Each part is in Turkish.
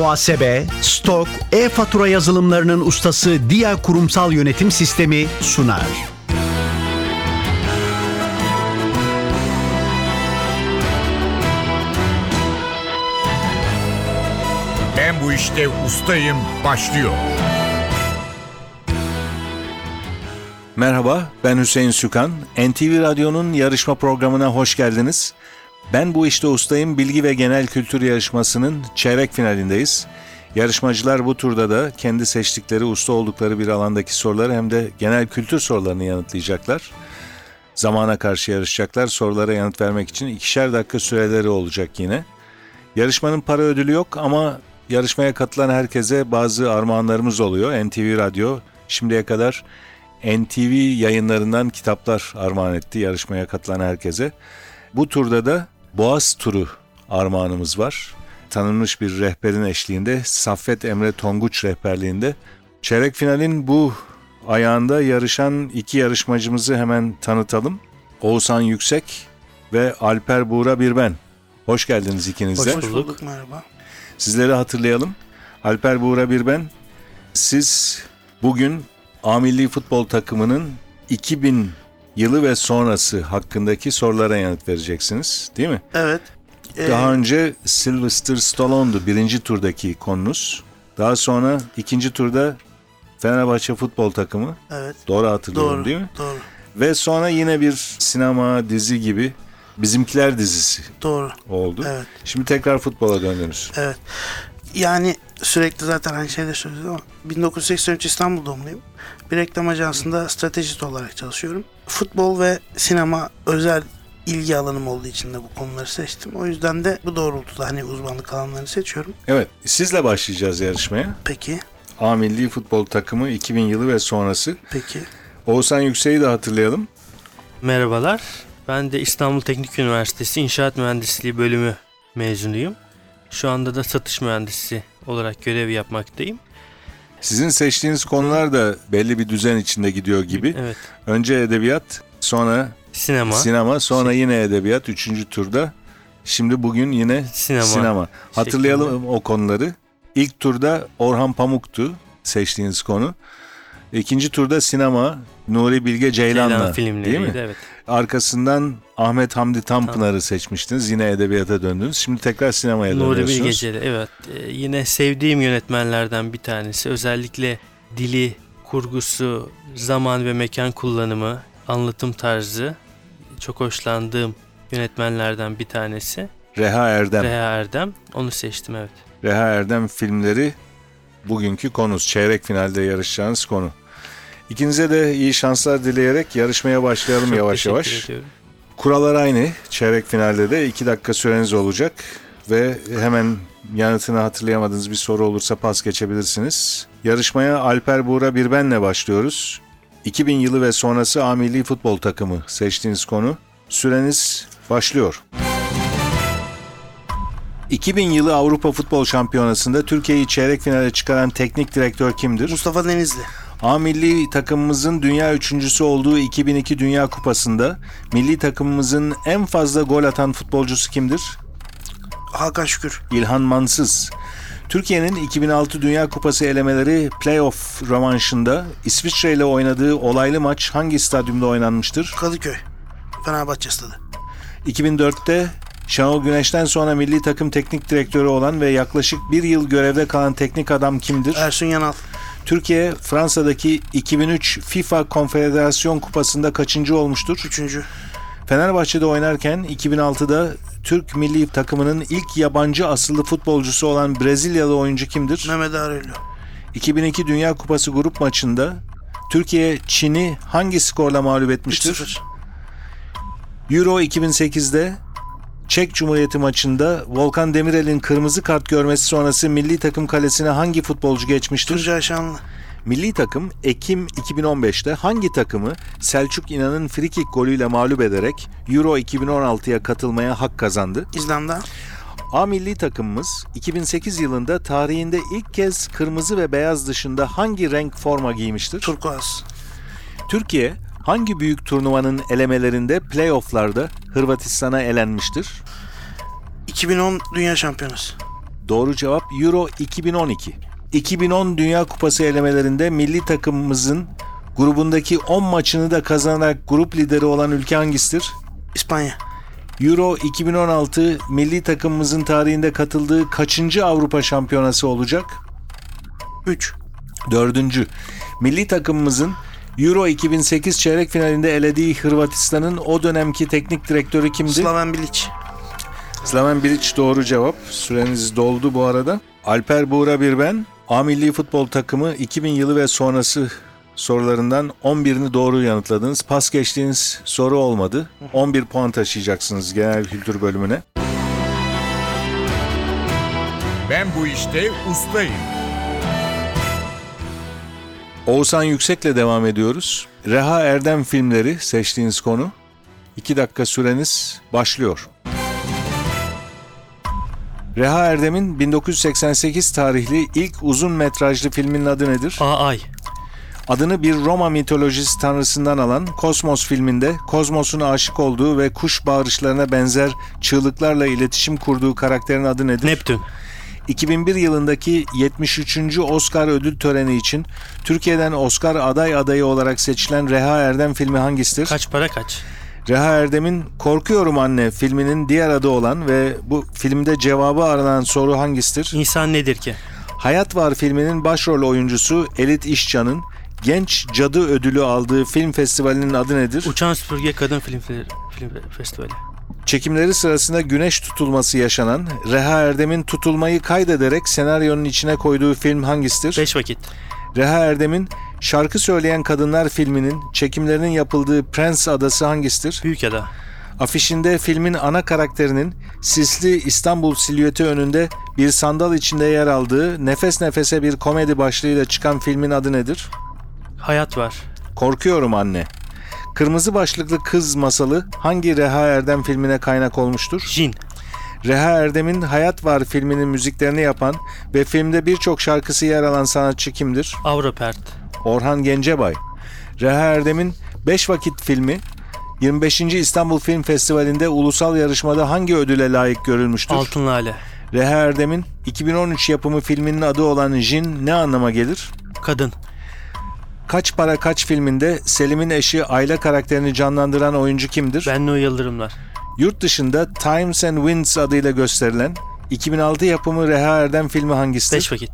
muhasebe, stok, e-fatura yazılımlarının ustası Dia Kurumsal Yönetim Sistemi sunar. Ben bu işte ustayım başlıyor. Merhaba, ben Hüseyin Sükan. NTV Radyo'nun yarışma programına hoş geldiniz. Ben bu işte ustayım bilgi ve genel kültür yarışmasının çeyrek finalindeyiz. Yarışmacılar bu turda da kendi seçtikleri usta oldukları bir alandaki soruları hem de genel kültür sorularını yanıtlayacaklar. Zamana karşı yarışacaklar. Sorulara yanıt vermek için ikişer dakika süreleri olacak yine. Yarışmanın para ödülü yok ama yarışmaya katılan herkese bazı armağanlarımız oluyor. NTV Radyo şimdiye kadar NTV yayınlarından kitaplar armağan etti yarışmaya katılan herkese. Bu turda da Boğaz turu armağanımız var. Tanınmış bir rehberin eşliğinde Saffet Emre Tonguç rehberliğinde. Çeyrek finalin bu ayağında yarışan iki yarışmacımızı hemen tanıtalım. Oğuzhan Yüksek ve Alper Buğra Birben. Hoş geldiniz ikiniz de. Hoş bulduk. Merhaba. Sizleri hatırlayalım. Alper Buğra Birben, siz bugün A Milli Futbol takımının 2000 yılı ve sonrası hakkındaki sorulara yanıt vereceksiniz. Değil mi? Evet. Ee, Daha önce Sylvester Stallone'du birinci turdaki konunuz. Daha sonra ikinci turda Fenerbahçe futbol takımı. Evet. Doğru hatırlıyorum Doğru. değil mi? Doğru. Ve sonra yine bir sinema, dizi gibi Bizimkiler dizisi Doğru. oldu. Evet. Şimdi tekrar futbola döndünüz. Evet. Yani sürekli zaten aynı şeyleri söylüyoruz ama 1983 İstanbul doğumluyum. Bir reklam ajansında stratejist olarak çalışıyorum. Futbol ve sinema özel ilgi alanım olduğu için de bu konuları seçtim. O yüzden de bu doğrultuda hani uzmanlık alanlarını seçiyorum. Evet, sizle başlayacağız yarışmaya. Peki. A Milli Futbol Takımı 2000 yılı ve sonrası. Peki. Oğuzhan Yüksek'i de hatırlayalım. Merhabalar. Ben de İstanbul Teknik Üniversitesi İnşaat Mühendisliği bölümü mezunuyum. Şu anda da satış mühendisi olarak görev yapmaktayım. Sizin seçtiğiniz konular da belli bir düzen içinde gidiyor gibi. Evet. Önce edebiyat, sonra Sinema. sinema, sonra yine edebiyat üçüncü turda. Şimdi bugün yine Sinema sinema. Hatırlayalım o konuları. İlk turda Orhan Pamuk'tu seçtiğiniz konu. İkinci turda sinema, Nuri Bilge Ceylan'la Ceylan değil mi? Evet. Arkasından Ahmet Hamdi Tanpınar'ı seçmiştiniz. Yine edebiyata döndünüz. Şimdi tekrar sinemaya Nuri dönüyorsunuz. Bilge Ceylan. Evet. Ee, yine sevdiğim yönetmenlerden bir tanesi. Özellikle dili, kurgusu, zaman ve mekan kullanımı, anlatım tarzı çok hoşlandığım yönetmenlerden bir tanesi. Reha Erdem. Reha Erdem. Onu seçtim evet. Reha Erdem filmleri bugünkü konumuz. Çeyrek finalde yarışacağınız konu. İkinize de iyi şanslar dileyerek yarışmaya başlayalım Çok yavaş yavaş. ediyorum. Kurallar aynı. Çeyrek finalde de 2 dakika süreniz olacak. Ve hemen yanıtını hatırlayamadığınız bir soru olursa pas geçebilirsiniz. Yarışmaya Alper Buğra Birben'le başlıyoruz. 2000 yılı ve sonrası A Milli Futbol Takımı seçtiğiniz konu. Süreniz başlıyor. 2000 yılı Avrupa Futbol Şampiyonası'nda Türkiye'yi çeyrek finale çıkaran teknik direktör kimdir? Mustafa Denizli. A milli takımımızın dünya üçüncüsü olduğu 2002 Dünya Kupası'nda milli takımımızın en fazla gol atan futbolcusu kimdir? Hakan Şükür. İlhan Mansız. Türkiye'nin 2006 Dünya Kupası elemeleri playoff rövanşında İsviçre ile oynadığı olaylı maç hangi stadyumda oynanmıştır? Kadıköy. Fenerbahçe stadı. 2004'te Şenol Güneş'ten sonra milli takım teknik direktörü olan ve yaklaşık bir yıl görevde kalan teknik adam kimdir? Ersun Yanal. Türkiye Fransa'daki 2003 FIFA Konfederasyon Kupası'nda kaçıncı olmuştur? Üçüncü. Fenerbahçe'de oynarken 2006'da Türk milli takımının ilk yabancı asıllı futbolcusu olan Brezilyalı oyuncu kimdir? Mehmet Aröylü. 2002 Dünya Kupası grup maçında Türkiye Çin'i hangi skorla mağlup etmiştir? 3-0. Euro 2008'de Çek Cumhuriyeti maçında Volkan Demirel'in kırmızı kart görmesi sonrası milli takım kalesine hangi futbolcu geçmiştir? Tuncay Şanlı. Milli takım Ekim 2015'te hangi takımı Selçuk İnan'ın frikik golüyle mağlup ederek Euro 2016'ya katılmaya hak kazandı? İzlanda. A milli takımımız 2008 yılında tarihinde ilk kez kırmızı ve beyaz dışında hangi renk forma giymiştir? Turkuaz. Türkiye hangi büyük turnuvanın elemelerinde playofflarda Hırvatistan'a elenmiştir? 2010 Dünya Şampiyonası. Doğru cevap Euro 2012. 2010 Dünya Kupası elemelerinde milli takımımızın grubundaki 10 maçını da kazanarak grup lideri olan ülke hangisidir? İspanya. Euro 2016 milli takımımızın tarihinde katıldığı kaçıncı Avrupa Şampiyonası olacak? 3. Dördüncü. Milli takımımızın Euro 2008 çeyrek finalinde elediği Hırvatistan'ın o dönemki teknik direktörü kimdi? Slaven Bilic. Slaven Bilic doğru cevap. Süreniz doldu bu arada. Alper Buğra Birben, A Milli Futbol Takımı 2000 yılı ve sonrası sorularından 11'ini doğru yanıtladınız. Pas geçtiğiniz soru olmadı. 11 puan taşıyacaksınız genel kültür bölümüne. Ben bu işte ustayım. Oğuzhan Yüksek'le devam ediyoruz. Reha Erdem filmleri seçtiğiniz konu. 2 dakika süreniz başlıyor. Reha Erdem'in 1988 tarihli ilk uzun metrajlı filminin adı nedir? A ay. Adını bir Roma mitolojisi tanrısından alan Kosmos filminde Kozmos'un aşık olduğu ve kuş bağırışlarına benzer çığlıklarla iletişim kurduğu karakterin adı nedir? Neptün. 2001 yılındaki 73. Oscar ödül töreni için Türkiye'den Oscar aday adayı olarak seçilen Reha Erdem filmi hangisidir? Kaç para kaç? Reha Erdem'in Korkuyorum Anne filminin diğer adı olan ve bu filmde cevabı aranan soru hangisidir? İnsan nedir ki? Hayat Var filminin başrol oyuncusu Elit İşcan'ın Genç Cadı ödülü aldığı film festivalinin adı nedir? Uçan Süpürge Kadın Film, Film Festivali. Çekimleri sırasında güneş tutulması yaşanan Reha Erdem'in tutulmayı kaydederek senaryonun içine koyduğu film hangisidir? Beş vakit. Reha Erdem'in Şarkı Söyleyen Kadınlar filminin çekimlerinin yapıldığı Prens Adası hangisidir? Büyükada. Afişinde filmin ana karakterinin sisli İstanbul silüeti önünde bir sandal içinde yer aldığı nefes nefese bir komedi başlığıyla çıkan filmin adı nedir? Hayat var. Korkuyorum anne. Kırmızı başlıklı kız masalı hangi Reha Erdem filmine kaynak olmuştur? Jin. Reha Erdem'in Hayat Var filminin müziklerini yapan ve filmde birçok şarkısı yer alan sanatçı kimdir? Avropert. Orhan Gencebay. Reha Erdem'in 5 Vakit filmi 25. İstanbul Film Festivali'nde ulusal yarışmada hangi ödüle layık görülmüştür? Altın Lale. Reha Erdem'in 2013 yapımı filminin adı olan Jin ne anlama gelir? Kadın. Kaç Para Kaç filminde Selim'in eşi Ayla karakterini canlandıran oyuncu kimdir? Bennu Yıldırımlar. Yurt dışında Times and Winds adıyla gösterilen 2006 yapımı Reha Erdem filmi hangisidir? Beş vakit.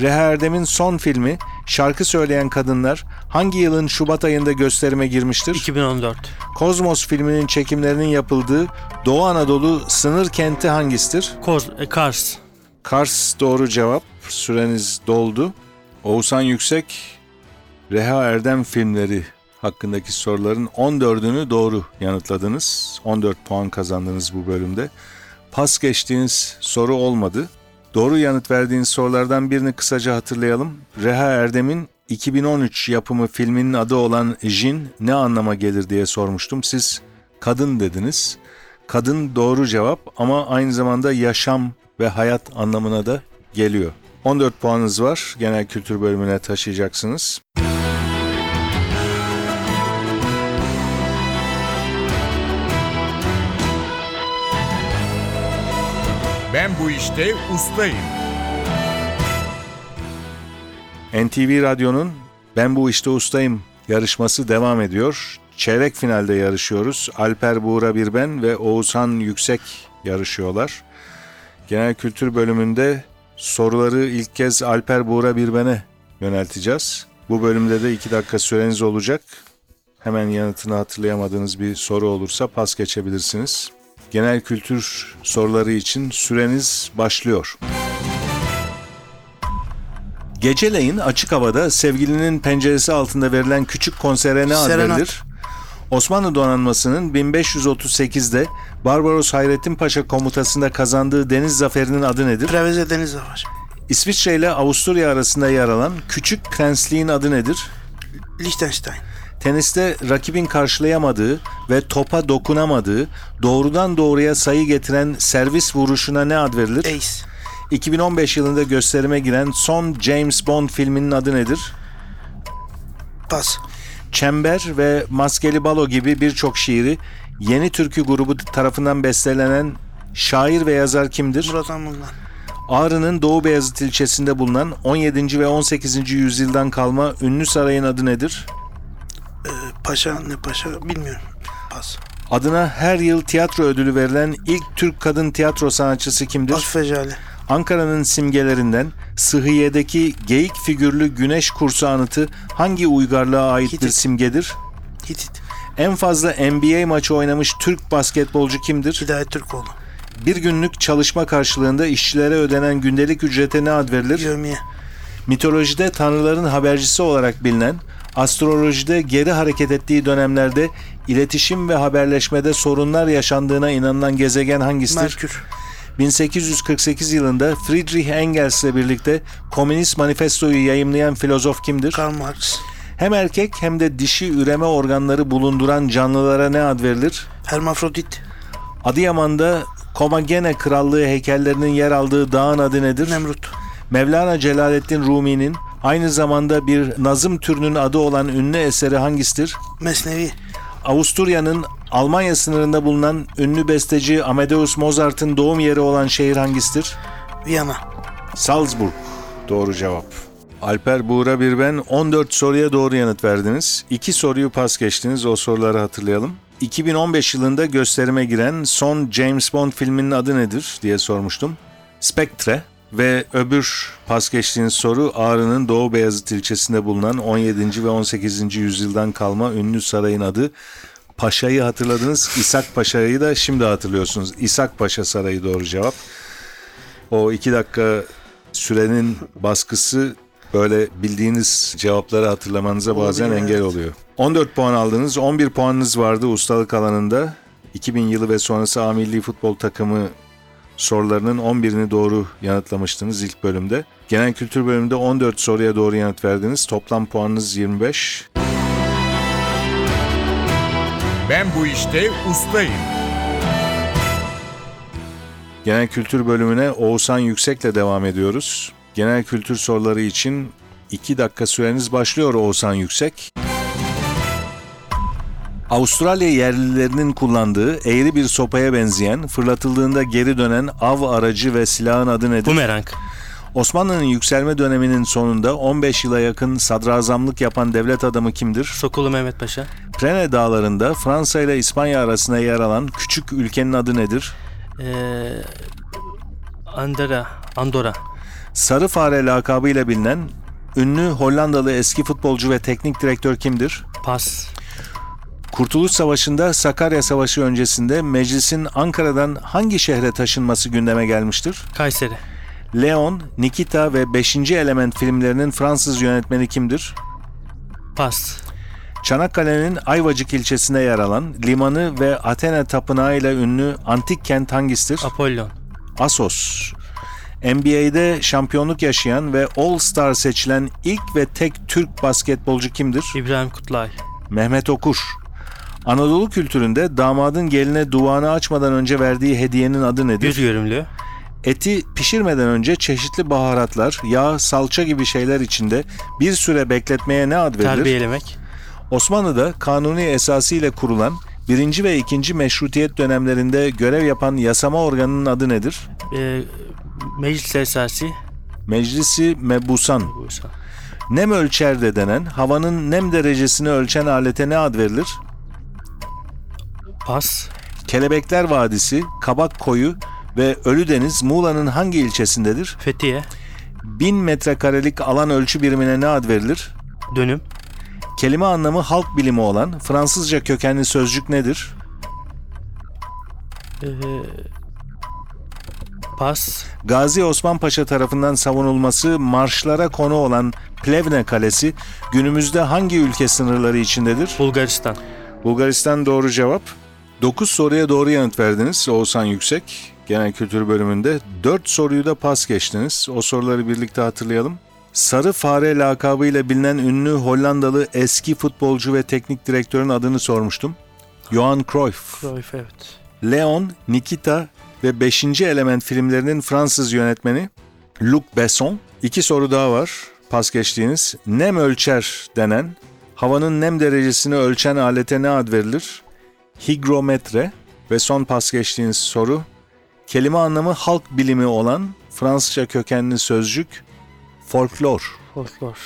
Reha Erdem'in son filmi Şarkı Söyleyen Kadınlar hangi yılın Şubat ayında gösterime girmiştir? 2014. Kozmos filminin çekimlerinin yapıldığı Doğu Anadolu sınır kenti hangisidir? Koz, e, Kars. Kars doğru cevap. Süreniz doldu. Oğuzhan Yüksek, Reha Erdem filmleri hakkındaki soruların 14'ünü doğru yanıtladınız. 14 puan kazandınız bu bölümde. Pas geçtiğiniz soru olmadı. Doğru yanıt verdiğiniz sorulardan birini kısaca hatırlayalım. Reha Erdem'in 2013 yapımı filminin adı olan Jin ne anlama gelir diye sormuştum. Siz kadın dediniz. Kadın doğru cevap ama aynı zamanda yaşam ve hayat anlamına da geliyor. 14 puanınız var. Genel kültür bölümüne taşıyacaksınız. Ben bu işte ustayım. NTV Radyo'nun Ben Bu İşte Ustayım yarışması devam ediyor. Çeyrek finalde yarışıyoruz. Alper Buğra Birben ve Oğuzhan Yüksek yarışıyorlar. Genel kültür bölümünde soruları ilk kez Alper Buğra Birben'e yönelteceğiz. Bu bölümde de 2 dakika süreniz olacak. Hemen yanıtını hatırlayamadığınız bir soru olursa pas geçebilirsiniz. Genel kültür soruları için süreniz başlıyor. Geceleyin açık havada sevgilinin penceresi altında verilen küçük konsere ne ad verilir? Osmanlı donanmasının 1538'de Barbaros Hayrettin Paşa komutasında kazandığı deniz zaferinin adı nedir? Preveze Deniz Savaşı. İsviçre ile Avusturya arasında yer alan küçük prensliğin adı nedir? Liechtenstein. Teniste rakibin karşılayamadığı ve topa dokunamadığı doğrudan doğruya sayı getiren servis vuruşuna ne ad verilir? Ace. 2015 yılında gösterime giren son James Bond filminin adı nedir? Pas. Çember ve Maskeli Balo gibi birçok şiiri Yeni Türkü grubu tarafından bestelenen şair ve yazar kimdir? Murat Anmungan. Ağrı'nın Doğu Beyazıt ilçesinde bulunan 17. ve 18. yüzyıldan kalma ünlü sarayın adı nedir? Paşa ne paşa bilmiyorum. Pas. Adına her yıl tiyatro ödülü verilen ilk Türk kadın tiyatro sanatçısı kimdir? Afife Jale. Ankara'nın simgelerinden Sıhhiye'deki geyik figürlü güneş kursu anıtı hangi uygarlığa aittir Hitit. simgedir? Hitit. En fazla NBA maçı oynamış Türk basketbolcu kimdir? Hidayet Türkoğlu. Bir günlük çalışma karşılığında işçilere ödenen gündelik ücrete ne ad verilir? Yövmiye. Mitolojide tanrıların habercisi olarak bilinen, astrolojide geri hareket ettiği dönemlerde iletişim ve haberleşmede sorunlar yaşandığına inanılan gezegen hangisidir? Merkür. 1848 yılında Friedrich Engels ile birlikte Komünist Manifestoyu yayımlayan filozof kimdir? Karl Marx. Hem erkek hem de dişi üreme organları bulunduran canlılara ne ad verilir? Hermafrodit. Adıyaman'da Komagene Krallığı heykellerinin yer aldığı dağın adı nedir? Nemrut. Mevlana Celaleddin Rumi'nin aynı zamanda bir nazım türünün adı olan ünlü eseri hangisidir? Mesnevi. Avusturya'nın Almanya sınırında bulunan ünlü besteci Amadeus Mozart'ın doğum yeri olan şehir hangisidir? Viyana. Salzburg. Doğru cevap. Alper Buğra bir ben 14 soruya doğru yanıt verdiniz. 2 soruyu pas geçtiniz. O soruları hatırlayalım. 2015 yılında gösterime giren son James Bond filminin adı nedir diye sormuştum. Spectre ve öbür pas geçtiğiniz soru Ağrı'nın Doğu Beyazıt ilçesinde bulunan 17. ve 18. yüzyıldan kalma ünlü sarayın adı. Paşa'yı hatırladınız. İshak Paşa'yı da şimdi hatırlıyorsunuz. İshak Paşa Sarayı doğru cevap. O iki dakika sürenin baskısı böyle bildiğiniz cevapları hatırlamanıza bazen Olabiliyor, engel evet. oluyor. 14 puan aldınız. 11 puanınız vardı ustalık alanında. 2000 yılı ve sonrası A Milli Futbol Takımı sorularının 11'ini doğru yanıtlamıştınız ilk bölümde. Genel kültür bölümünde 14 soruya doğru yanıt verdiniz. Toplam puanınız 25. Ben bu işte ustayım. Genel kültür bölümüne Oğuzhan Yüksek'le devam ediyoruz. Genel kültür soruları için 2 dakika süreniz başlıyor Oğuzhan Yüksek. Avustralya yerlilerinin kullandığı eğri bir sopaya benzeyen, fırlatıldığında geri dönen av aracı ve silahın adı nedir? Bumerang. Osmanlı'nın yükselme döneminin sonunda 15 yıla yakın sadrazamlık yapan devlet adamı kimdir? Sokulu Mehmet Paşa. Prene dağlarında Fransa ile İspanya arasında yer alan küçük ülkenin adı nedir? Ee, Andorra. Andorra. Sarı Fare lakabıyla bilinen ünlü Hollandalı eski futbolcu ve teknik direktör kimdir? Pas. Kurtuluş Savaşı'nda Sakarya Savaşı öncesinde meclisin Ankara'dan hangi şehre taşınması gündeme gelmiştir? Kayseri. Leon, Nikita ve 5. Element filmlerinin Fransız yönetmeni kimdir? Pas. Çanakkale'nin Ayvacık ilçesinde yer alan limanı ve Athena tapınağı ile ünlü antik kent hangisidir? Apollon. Asos. NBA'de şampiyonluk yaşayan ve All-Star seçilen ilk ve tek Türk basketbolcu kimdir? İbrahim Kutlay. Mehmet Okur. Anadolu kültüründe damadın geline duvağını açmadan önce verdiği hediyenin adı nedir? Göz görümlü. Eti pişirmeden önce çeşitli baharatlar, yağ, salça gibi şeyler içinde bir süre bekletmeye ne ad verilir? Terbiyelemek. Osmanlı'da kanuni esası ile kurulan birinci ve ikinci meşrutiyet dönemlerinde görev yapan yasama organının adı nedir? Ee, Meclis Esası. Meclisi Mebusan. Bursa. Nem ölçer de denen havanın nem derecesini ölçen alete ne ad verilir? Pas. Kelebekler Vadisi, Kabak Koyu ve Ölüdeniz Muğla'nın hangi ilçesindedir? Fethiye. 1000 metrekarelik alan ölçü birimine ne ad verilir? Dönüm. Kelime anlamı halk bilimi olan Fransızca kökenli sözcük nedir? Ee, pas. Gazi Osman Paşa tarafından savunulması marşlara konu olan Plevne Kalesi günümüzde hangi ülke sınırları içindedir? Bulgaristan. Bulgaristan doğru cevap. 9 soruya doğru yanıt verdiniz Oğuzhan Yüksek. Genel kültür bölümünde 4 soruyu da pas geçtiniz. O soruları birlikte hatırlayalım. Sarı Fare lakabıyla bilinen ünlü Hollandalı eski futbolcu ve teknik direktörün adını sormuştum. Johan Cruyff. Cruyff evet. Leon, Nikita ve 5. Element filmlerinin Fransız yönetmeni Luc Besson. İki soru daha var pas geçtiğiniz. Nem ölçer denen havanın nem derecesini ölçen alete ne ad verilir? Higrometre ve son pas geçtiğiniz soru kelime anlamı halk bilimi olan Fransızca kökenli sözcük folklor. Folklor.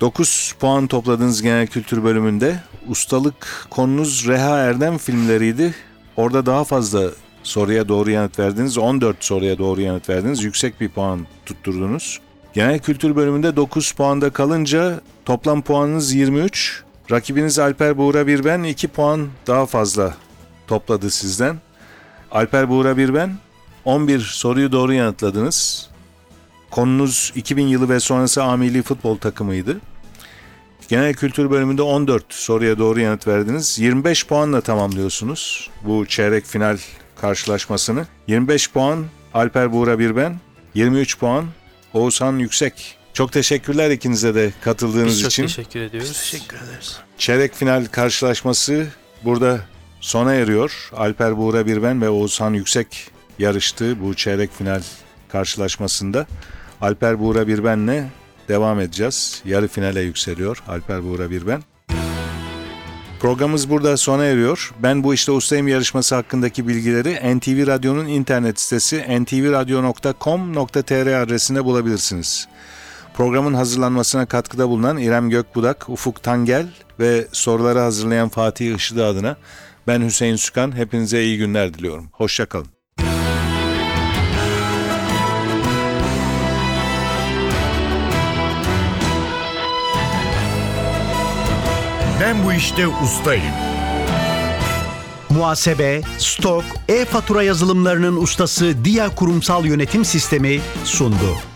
9 puan topladığınız genel kültür bölümünde. Ustalık konunuz Reha Erdem filmleriydi. Orada daha fazla soruya doğru yanıt verdiniz. 14 soruya doğru yanıt verdiniz. Yüksek bir puan tutturdunuz. Genel kültür bölümünde 9 puanda kalınca toplam puanınız 23. Rakibiniz Alper Buğra Birben 2 puan daha fazla topladı sizden. Alper Buğra Birben 11 soruyu doğru yanıtladınız. Konunuz 2000 yılı ve sonrası amili futbol takımıydı. Genel kültür bölümünde 14 soruya doğru yanıt verdiniz. 25 puanla tamamlıyorsunuz bu çeyrek final karşılaşmasını. 25 puan Alper Buğra Birben, 23 puan Oğuzhan Yüksek. Çok teşekkürler ikinize de katıldığınız Biz çok için. teşekkür ediyoruz. Teşekkür ederiz. Çeyrek final karşılaşması burada sona eriyor. Alper Buğra Birben ve Oğuzhan Yüksek yarıştı bu çeyrek final karşılaşmasında. Alper Buğra Birben'le devam edeceğiz. Yarı finale yükseliyor Alper Buğra Birben. Programımız burada sona eriyor. Ben bu işte ustayım yarışması hakkındaki bilgileri NTV Radyo'nun internet sitesi ntvradio.com.tr adresinde bulabilirsiniz. Programın hazırlanmasına katkıda bulunan İrem Gökbudak, Ufuk Tangel ve soruları hazırlayan Fatih Işıdı adına ben Hüseyin Sükan. Hepinize iyi günler diliyorum. Hoşçakalın. Ben bu işte ustayım. Muhasebe, stok, e-fatura yazılımlarının ustası Dia Kurumsal Yönetim Sistemi sundu.